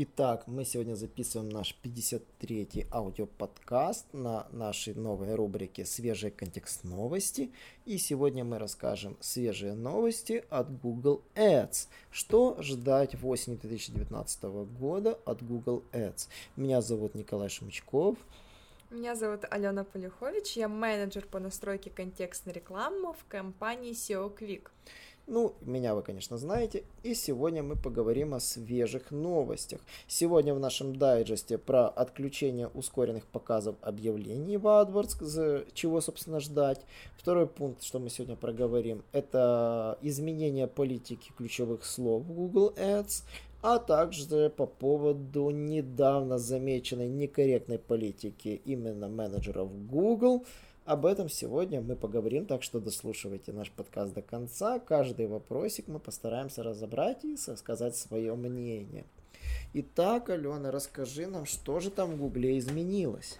Итак, мы сегодня записываем наш 53-й аудиоподкаст на нашей новой рубрике «Свежие контекст новости». И сегодня мы расскажем свежие новости от Google Ads. Что ждать в осени 2019 года от Google Ads? Меня зовут Николай Шмычков. Меня зовут Алена Полюхович, я менеджер по настройке контекстной рекламы в компании SEO Quick. Ну, меня вы, конечно, знаете. И сегодня мы поговорим о свежих новостях. Сегодня в нашем дайджесте про отключение ускоренных показов объявлений в AdWords, чего, собственно, ждать. Второй пункт, что мы сегодня проговорим, это изменение политики ключевых слов в Google Ads а также по поводу недавно замеченной некорректной политики именно менеджеров Google – об этом сегодня мы поговорим, так что дослушивайте наш подкаст до конца. Каждый вопросик мы постараемся разобрать и сказать свое мнение. Итак, Алена, расскажи нам, что же там в Гугле изменилось?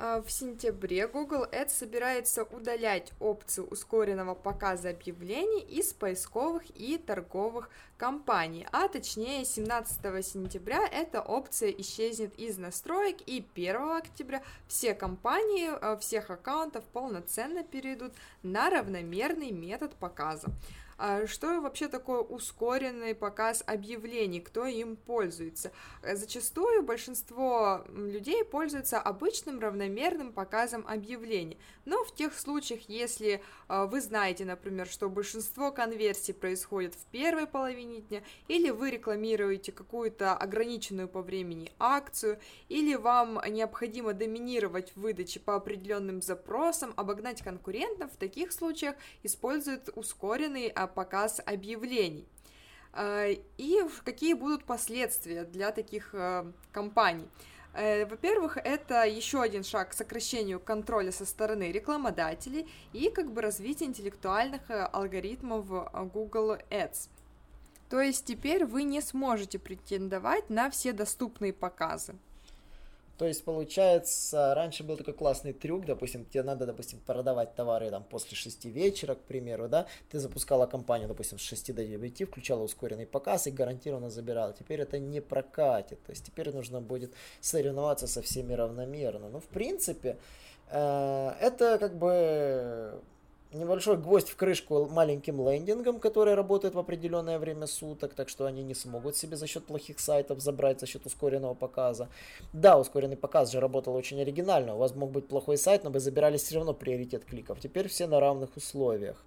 А, в сентябре Google Ads собирается удалять опцию ускоренного показа объявлений из поисковых и торговых компаний, а точнее 17 сентября эта опция исчезнет из настроек и 1 октября все компании а, всех аккаунтов полноценно перейдут на равномерный метод показа. А что вообще такое ускоренный показ объявлений, кто им пользуется? Э, зачастую большинство людей пользуются обычным равномерным показом объявлений, но в тех случаях, если а, вы знаете, например, что большинство конверсий происходит в первой половине дня, или вы рекламируете какую-то ограниченную по времени акцию, или вам необходимо доминировать в выдаче по определенным запросам, обогнать конкурентов, в таких случаях используют ускоренный показ объявлений. Э, и какие будут последствия для таких э, компаний? Э, во-первых, это еще один шаг к сокращению контроля со стороны рекламодателей и как бы развитие интеллектуальных алгоритмов Google Ads. То есть теперь вы не сможете претендовать на все доступные показы. То есть, получается, раньше был такой классный трюк, допустим, тебе надо, допустим, продавать товары там после 6 вечера, к примеру, да, ты запускала компанию, допустим, с 6 до 9, включала ускоренный показ и гарантированно забирала. Теперь это не прокатит, то есть теперь нужно будет соревноваться со всеми равномерно. Ну, в принципе, э, это как бы небольшой гвоздь в крышку маленьким лендингом, которые работают в определенное время суток, так что они не смогут себе за счет плохих сайтов забрать за счет ускоренного показа. Да, ускоренный показ же работал очень оригинально. У вас мог быть плохой сайт, но вы забирали все равно приоритет кликов. Теперь все на равных условиях.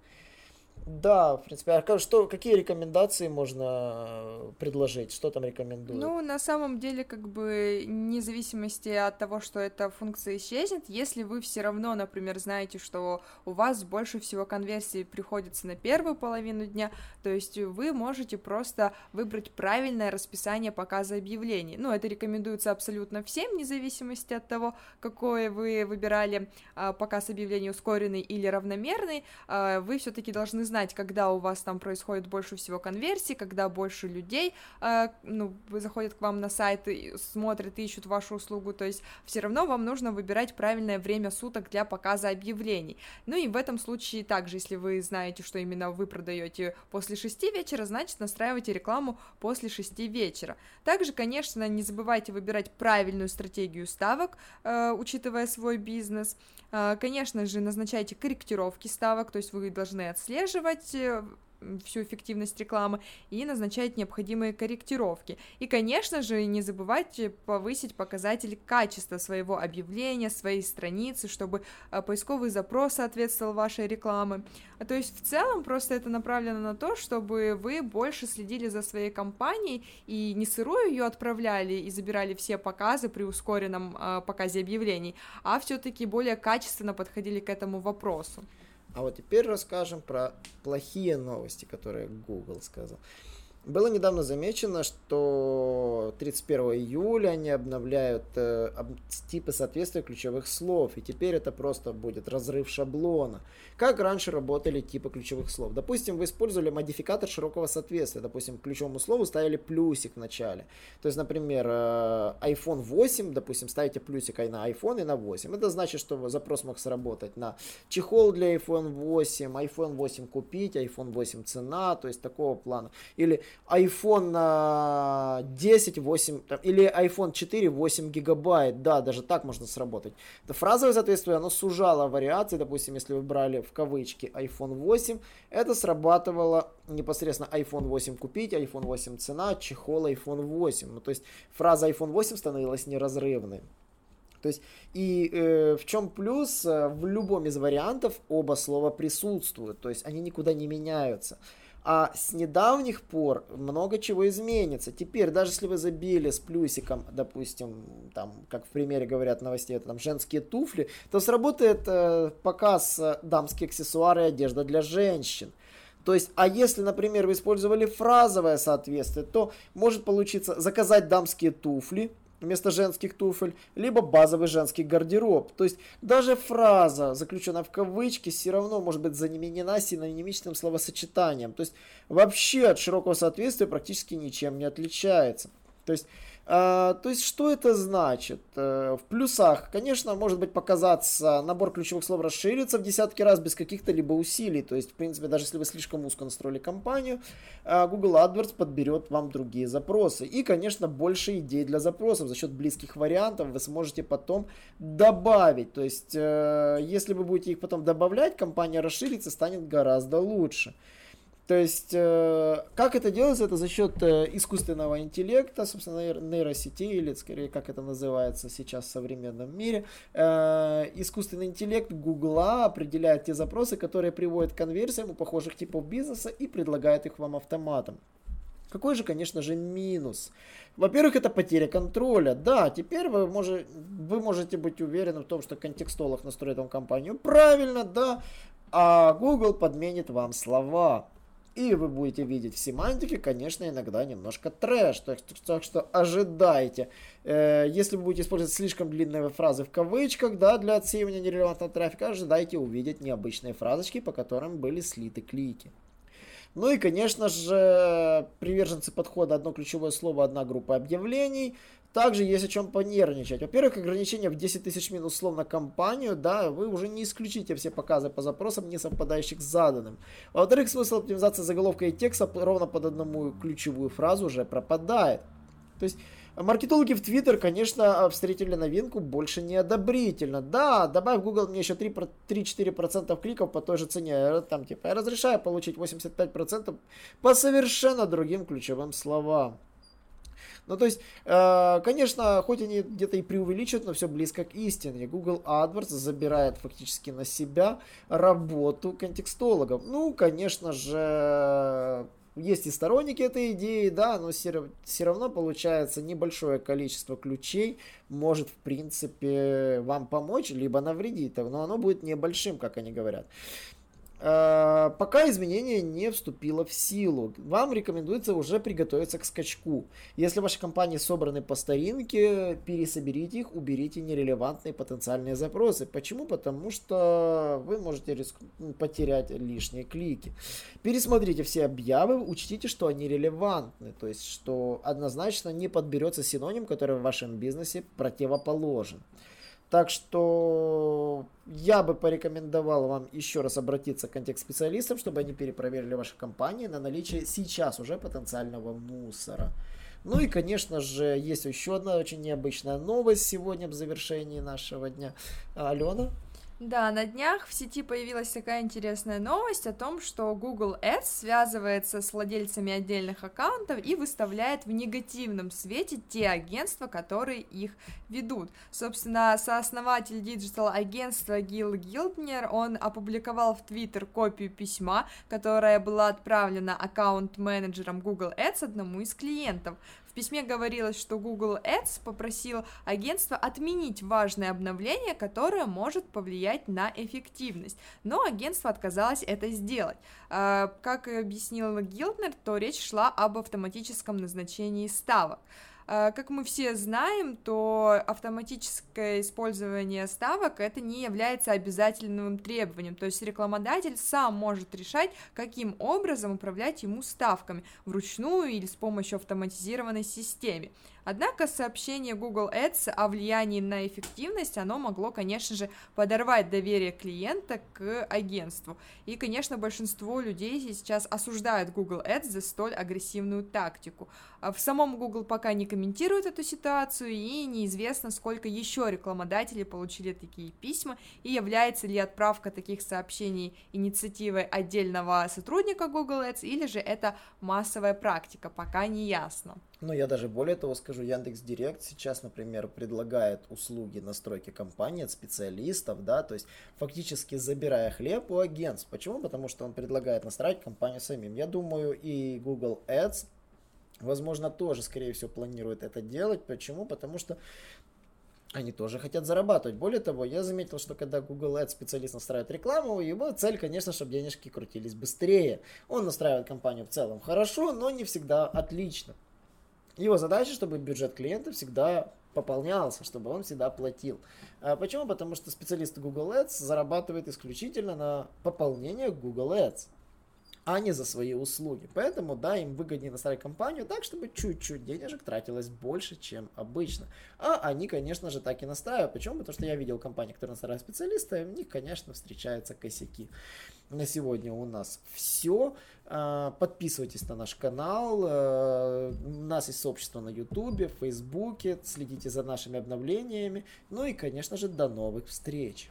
Да, в принципе. А что, какие рекомендации можно э, предложить? Что там рекомендуют? Ну, на самом деле, как бы, вне зависимости от того, что эта функция исчезнет, если вы все равно, например, знаете, что у вас больше всего конверсии приходится на первую половину дня, то есть вы можете просто выбрать правильное расписание показа объявлений. Ну, это рекомендуется абсолютно всем, вне зависимости от того, какое вы выбирали а, показ объявлений ускоренный или равномерный, а, вы все-таки должны знать, когда у вас там происходит больше всего конверсий, когда больше людей, э, ну, заходят к вам на сайт, и смотрят, ищут вашу услугу, то есть все равно вам нужно выбирать правильное время суток для показа объявлений. Ну и в этом случае также, если вы знаете, что именно вы продаете после 6 вечера, значит настраивайте рекламу после 6 вечера. Также, конечно, не забывайте выбирать правильную стратегию ставок, э, учитывая свой бизнес. Э, конечно же, назначайте корректировки ставок, то есть вы должны отслеживать отслеживать э, всю эффективность рекламы и назначать необходимые корректировки. И, конечно же, не забывайте повысить показатель качества своего объявления, своей страницы, чтобы э, поисковый запрос соответствовал вашей рекламе. А то есть в целом просто это направлено на то, чтобы вы больше следили за своей компанией и не сырую ее отправляли и забирали все показы при ускоренном э, показе объявлений, а все-таки более качественно подходили к этому вопросу. А вот теперь расскажем про плохие новости, которые Google сказал. Было недавно замечено, что 31 июля они обновляют э, типы соответствия ключевых слов, и теперь это просто будет разрыв шаблона. Как раньше работали типы ключевых слов? Допустим, вы использовали модификатор широкого соответствия, допустим, к ключевому слову ставили плюсик в начале. То есть, например, э, iPhone 8, допустим, ставите плюсик на iPhone и на 8. Это значит, что запрос мог сработать на чехол для iPhone 8, iPhone 8 купить, iPhone 8 цена, то есть такого плана. Или iPhone 10, 8, там, или iPhone 4, 8 гигабайт, да, даже так можно сработать. Это фразовое соответствие, оно сужало вариации, допустим, если вы брали в кавычки iPhone 8, это срабатывало непосредственно iPhone 8 купить, iPhone 8 цена, чехол iPhone 8. Ну, то есть фраза iPhone 8 становилась неразрывной. То есть, и э, в чем плюс? В любом из вариантов оба слова присутствуют, то есть они никуда не меняются. А с недавних пор много чего изменится. Теперь, даже если вы забили с плюсиком, допустим, там, как в примере говорят новостей, это там женские туфли, то сработает э, показ э, дамские аксессуары и одежда для женщин. То есть, а если, например, вы использовали фразовое соответствие, то может получиться заказать дамские туфли, вместо женских туфель, либо базовый женский гардероб. То есть даже фраза, заключенная в кавычки, все равно может быть заменена синонимичным словосочетанием. То есть вообще от широкого соответствия практически ничем не отличается. То есть то есть, что это значит? Э, в плюсах, конечно, может быть показаться, набор ключевых слов расширится в десятки раз без каких-то либо усилий. То есть, в принципе, даже если вы слишком узко настроили компанию, э, Google AdWords подберет вам другие запросы. И, конечно, больше идей для запросов. За счет близких вариантов вы сможете потом добавить. То есть, э, если вы будете их потом добавлять, компания расширится, станет гораздо лучше. То есть, э, как это делается? Это за счет э, искусственного интеллекта, собственно, нейросети, или скорее, как это называется сейчас в современном мире. Э, искусственный интеллект Гугла определяет те запросы, которые приводят к конверсиям у похожих типов бизнеса и предлагает их вам автоматом. Какой же, конечно же, минус? Во-первых, это потеря контроля. Да, теперь вы, может, вы можете быть уверены в том, что контекстолог настроит вам компанию правильно, да, а Google подменит вам слова. И вы будете видеть в семантике, конечно, иногда немножко трэш. Так, так что ожидайте. Э, если вы будете использовать слишком длинные фразы в кавычках, да, для отсеивания нерелевантного трафика, ожидайте увидеть необычные фразочки, по которым были слиты клики. Ну и, конечно же, приверженцы подхода одно ключевое слово, одна группа объявлений. Также есть о чем понервничать. Во-первых, ограничение в 10 тысяч минус слов на компанию, да, вы уже не исключите все показы по запросам, не совпадающих с заданным. Во-вторых, смысл оптимизации заголовка и текста ровно под одному ключевую фразу уже пропадает. То есть, Маркетологи в Твиттер, конечно, встретили новинку больше неодобрительно. Да, добавь Google мне еще 3-4% кликов по той же цене. Там типа я разрешаю получить 85% по совершенно другим ключевым словам. Ну, то есть, э, конечно, хоть они где-то и преувеличивают, но все близко к истине. Google AdWords забирает фактически на себя работу контекстологов. Ну, конечно же, есть и сторонники этой идеи, да, но все, все равно получается небольшое количество ключей может, в принципе, вам помочь, либо навредить, но оно будет небольшим, как они говорят. Э, пока изменение не вступило в силу. Вам рекомендуется уже приготовиться к скачку. Если ваши компании собраны по старинке, пересоберите их, уберите нерелевантные потенциальные запросы. Почему? Потому что вы можете риск... потерять лишние клики. Пересмотрите все объявы, учтите, что они релевантны, то есть что однозначно не подберется синоним, который в вашем бизнесе противоположен. Так что я бы порекомендовал вам еще раз обратиться к контекст-специалистам, чтобы они перепроверили ваши компании на наличие сейчас уже потенциального мусора. Ну и, конечно же, есть еще одна очень необычная новость сегодня в завершении нашего дня. Алена? Да, на днях в сети появилась такая интересная новость о том, что Google Ads связывается с владельцами отдельных аккаунтов и выставляет в негативном свете те агентства, которые их ведут. Собственно, сооснователь диджитал-агентства Гил Гилднер, он опубликовал в Твиттер копию письма, которая была отправлена аккаунт-менеджером Google Ads одному из клиентов. В письме говорилось, что Google Ads попросил агентство отменить важное обновление, которое может повлиять на эффективность, но агентство отказалось это сделать. А, как объяснил Гилднер, то речь шла об автоматическом назначении ставок. А, как мы все знаем, то автоматическое использование ставок это не является обязательным требованием, то есть рекламодатель сам может решать, каким образом управлять ему ставками, вручную или с помощью автоматизированной системы. Однако сообщение Google Ads о влиянии на эффективность, оно могло, конечно же, подорвать доверие клиента к агентству. И, конечно, большинство людей сейчас осуждают Google Ads за столь агрессивную тактику. А в самом Google пока не комментирует эту ситуацию, и неизвестно, сколько еще рекламодателей получили такие письма, и является ли отправка таких сообщений инициативой отдельного сотрудника Google Ads, или же это массовая практика, пока не ясно. Ну, я даже более того скажу, Яндекс Директ сейчас, например, предлагает услуги настройки компании от специалистов, да, то есть фактически забирая хлеб у агентств. Почему? Потому что он предлагает настраивать компанию самим. Я думаю, и Google Ads Возможно, тоже, скорее всего, планирует это делать. Почему? Потому что они тоже хотят зарабатывать. Более того, я заметил, что когда Google Ads специалист настраивает рекламу, его цель, конечно, чтобы денежки крутились быстрее. Он настраивает компанию в целом хорошо, но не всегда отлично. Его задача, чтобы бюджет клиента всегда пополнялся, чтобы он всегда платил. А почему? Потому что специалисты Google Ads зарабатывают исключительно на пополнение Google Ads а не за свои услуги. Поэтому, да, им выгоднее настраивать компанию так, чтобы чуть-чуть денежек тратилось больше, чем обычно. А они, конечно же, так и настраивают. Почему? Потому что я видел компании, которые настраивают специалиста, у них, конечно, встречаются косяки. На сегодня у нас все. А, подписывайтесь на наш канал. А, у нас есть сообщество на YouTube, в Фейсбуке. Следите за нашими обновлениями. Ну и, конечно же, до новых встреч.